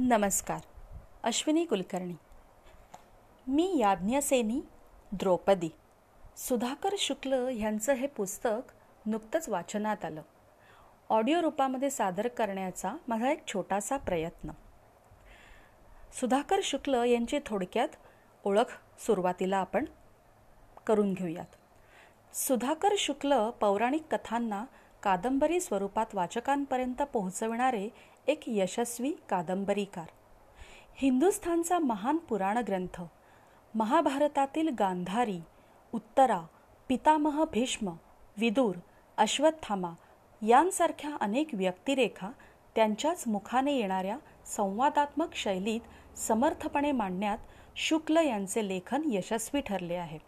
नमस्कार अश्विनी कुलकर्णी. मी याज्ञसेनी द्रौपदी. सुधाकर शुक्ल ह्यांचं हे पुस्तक नुकतंच वाचनात आलं. ऑडिओ रूपामध्ये सादर करण्याचा माझा एक छोटासा प्रयत्न. सुधाकर शुक्ल यांची थोडक्यात ओळख सुरुवातीला आपण करून घेऊयात. सुधाकर शुक्ल पौराणिक कथांना कादंबरी स्वरूपात वाचकांपर्यंत पोहोचविणारे एक यशस्वी कादंबरीकार. हिंदुस्थानचा महान पुराण ग्रंथ महाभारतातील गांधारी उत्तरा पितामह भीष्म विदूर अश्वत्थामा यांसारख्या अनेक व्यक्तिरेखा त्यांच्याच मुखाने येणाऱ्या संवादात्मक शैलीत समर्थपणे मांडण्यात शुक्ल यांचे लेखन यशस्वी ठरले आहे.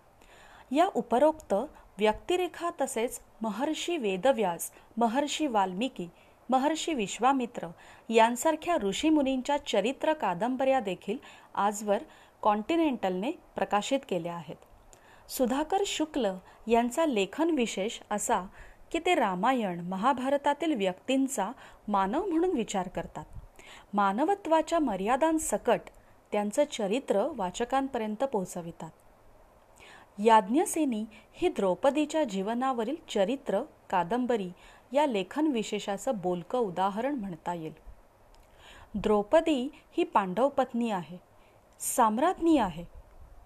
या उपरोक्त व्यक्तिरेखा तसेच महर्षी वेदव्यास महर्षी वाल्मिकी महर्षी विश्वामित्र यांसारख्या ऋषीमुनींच्या चरित्र कादंबऱ्या देखील आजवर कॉन्टिनेंटलने प्रकाशित केल्या आहेत. सुधाकर शुक्ल यांचा लेखन विशेष असा की ते रामायण महाभारतातील व्यक्तींचा मानव म्हणून विचार करतात. मानवत्वाच्या मर्यादांसकट त्यांचं चरित्र वाचकांपर्यंत पोहोचवितात. याज्ञसेनी ही द्रौपदीच्या जीवनावरील चरित्र कादंबरी या लेखन विशेषाचं बोलकं उदाहरण म्हणता येईल. द्रौपदी ही पांडव पत्नी आहे साम्राज्ञी आहे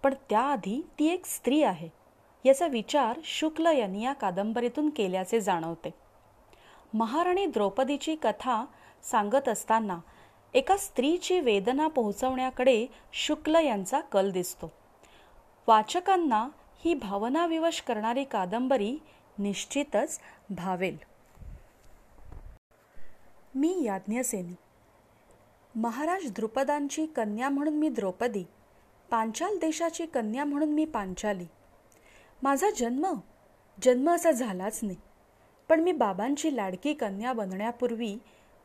पण त्याआधी ती एक स्त्री आहे याचा विचार शुक्ल यांनी या कादंबरीतून केल्याचे जाणवते. महाराणी द्रौपदीची कथा सांगत असताना एका स्त्रीची वेदना पोहोचवण्याकडे शुक्ल यांचा कल दिसतो. वाचकांना ही भावनाविवश करणारी कादंबरी निश्चितच भावेल. मी याज्ञसेनी. महाराज द्रुपदांची कन्या म्हणून मी द्रौपदी पांचाल देशाची कन्या म्हणून मी पांचाली. माझा जन्म जन्म असा झालाच नाही पण मी बाबांची लाडकी कन्या बनण्यापूर्वी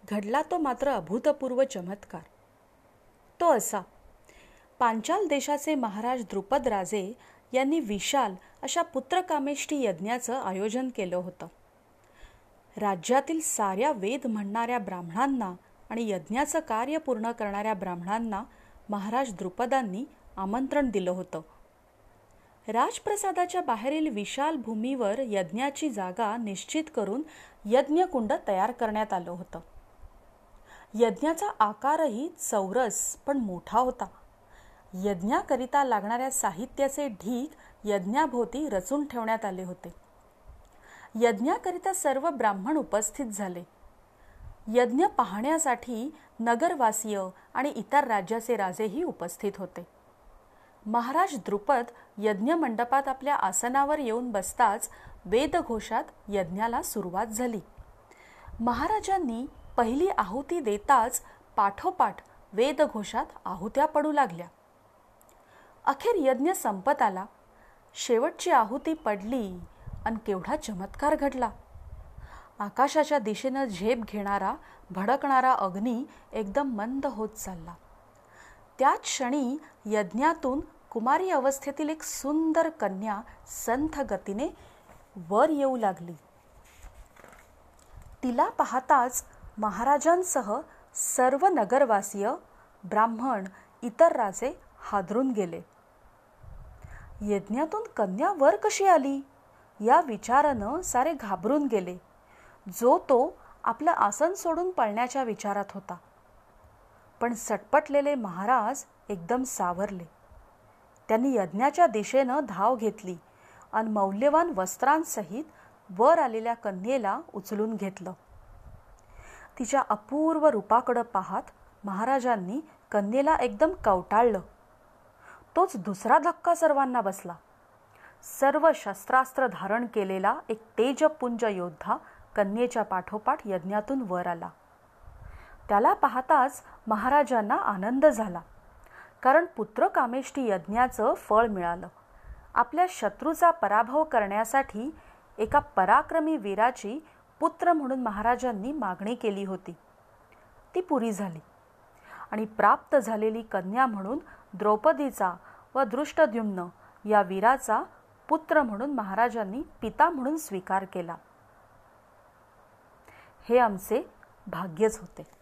घडला तो मात्र अभूतपूर्व चमत्कार. तो असा पांचाल देशाचे महाराज द्रुपद राजे यांनी विशाल अशा पुत्रकामेष्टी यज्ञाचं आयोजन केलं होतं. राज्यातील साऱ्या वेद म्हणणाऱ्या ब्राह्मणांना आणि यज्ञाचं कार्य पूर्ण करणाऱ्या ब्राह्मणांना महाराज द्रुपदांनी आमंत्रण दिलं होतं. राजप्रसादाच्या बाहेरील विशाल भूमीवर यज्ञाची जागा निश्चित करून यज्ञकुंड तयार करण्यात आलं होतं. यज्ञाचा आकारही चौरस पण मोठा होता. यज्ञाकरिता लागणाऱ्या साहित्याचे ढीक यज्ञाभोवती रचून ठेवण्यात आले होते. यज्ञाकरिता सर्व ब्राह्मण उपस्थित झाले. यज्ञ पाहण्यासाठी नगरवासीय आणि इतर राज्याचे राजेही उपस्थित होते. महाराज द्रुपद यज्ञ मंडपात आपल्या आसनावर येऊन बसताच वेदघोषात यज्ञाला सुरुवात झाली. महाराजांनी पहिली आहुती देताच पाठोपाठ वेदघोषात आहुत्या पडू लागल्या. अखेर यज्ञ संपत आला. शेवटची आहुती पडली आणि केवढा चमत्कार घडला. आकाशाच्या दिशेनं झेप घेणारा भडकणारा अग्नी एकदम मंद होत चालला. त्याच क्षणी यज्ञातून कुमारी अवस्थेतील एक सुंदर कन्या संथ गतीने वर येऊ लागली. तिला पाहताच महाराजांसह सर्व नगरवासीय ब्राह्मण इतर राजे हादरून गेले. यज्ञातून कन्या वर कशी आली? या विचारानं सारे घाबरून गेले. जो तो आपलं आसन सोडून पळण्याच्या विचारात होता. पण सटपटलेले महाराज एकदम सावरले. त्यांनी यज्ञाच्या दिशेनं धाव घेतली आणि मौल्यवान वस्त्रांसहित वर आलेल्या कन्येला उचलून घेतलं. तिच्या अपूर्व रूपाकडं पाहत महाराजांनी कन्येला एकदम कवटाळलं. तोच दुसरा धक्का सर्वांना बसला. सर्व शस्त्रास्त्र धारण केलेला एक तेजपुंज योद्धा कन्येच्या पाठोपाठ यज्ञातून वर आला. त्याला पाहताच महाराजांना आनंद झाला. कारण पुत्र कामेष्टी यज्ञाचं फळ मिळालं. आपल्या शत्रूचा पराभव करण्यासाठी एका पराक्रमी वीराची पुत्र म्हणून महाराजांनी मागणी केली होती. ती पुरी झाली आणि प्राप्त झालेली कन्या म्हणून द्रौपदीचा व दृष्टद्युम्न या वीराचा पुत्र म्हणून महाराजांनी पिता म्हणून स्वीकार केला. हे आमचे भाग्यच होते.